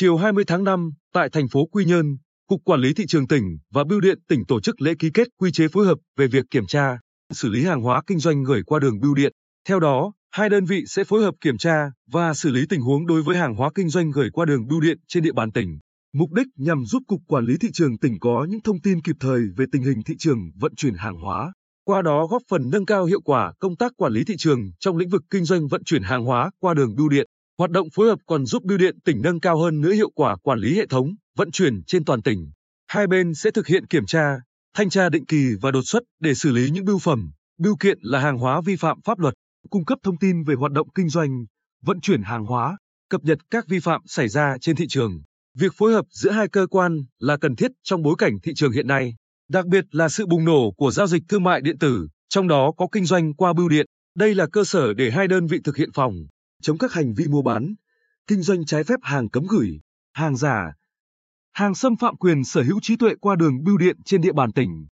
Chiều 20 tháng 5, tại thành phố Quy Nhơn, Cục Quản lý Thị trường tỉnh và Bưu điện tỉnh tổ chức lễ ký kết quy chế phối hợp về việc kiểm tra, xử lý hàng hóa kinh doanh gửi qua đường bưu điện. Theo đó, hai đơn vị sẽ phối hợp kiểm tra và xử lý tình huống đối với hàng hóa kinh doanh gửi qua đường bưu điện trên địa bàn tỉnh. Mục đích nhằm giúp Cục Quản lý Thị trường tỉnh có những thông tin kịp thời về tình hình thị trường vận chuyển hàng hóa, qua đó góp phần nâng cao hiệu quả công tác quản lý thị trường trong lĩnh vực kinh doanh vận chuyển hàng hóa qua đường bưu điện. Hoạt động phối hợp còn giúp bưu điện tỉnh nâng cao hơn nữa hiệu quả quản lý hệ thống vận chuyển trên toàn tỉnh. Hai bên sẽ thực hiện kiểm tra, thanh tra định kỳ và đột xuất để xử lý những bưu phẩm, bưu kiện là hàng hóa vi phạm pháp luật, cung cấp thông tin về hoạt động kinh doanh, vận chuyển hàng hóa, cập nhật các vi phạm xảy ra trên thị trường. Việc phối hợp giữa hai cơ quan là cần thiết trong bối cảnh thị trường hiện nay, đặc biệt là sự bùng nổ của giao dịch thương mại điện tử, trong đó có kinh doanh qua bưu điện. Đây là cơ sở để hai đơn vị thực hiện phòng chống các hành vi mua bán, kinh doanh trái phép hàng cấm gửi, hàng giả, hàng xâm phạm quyền sở hữu trí tuệ qua đường bưu điện trên địa bàn tỉnh.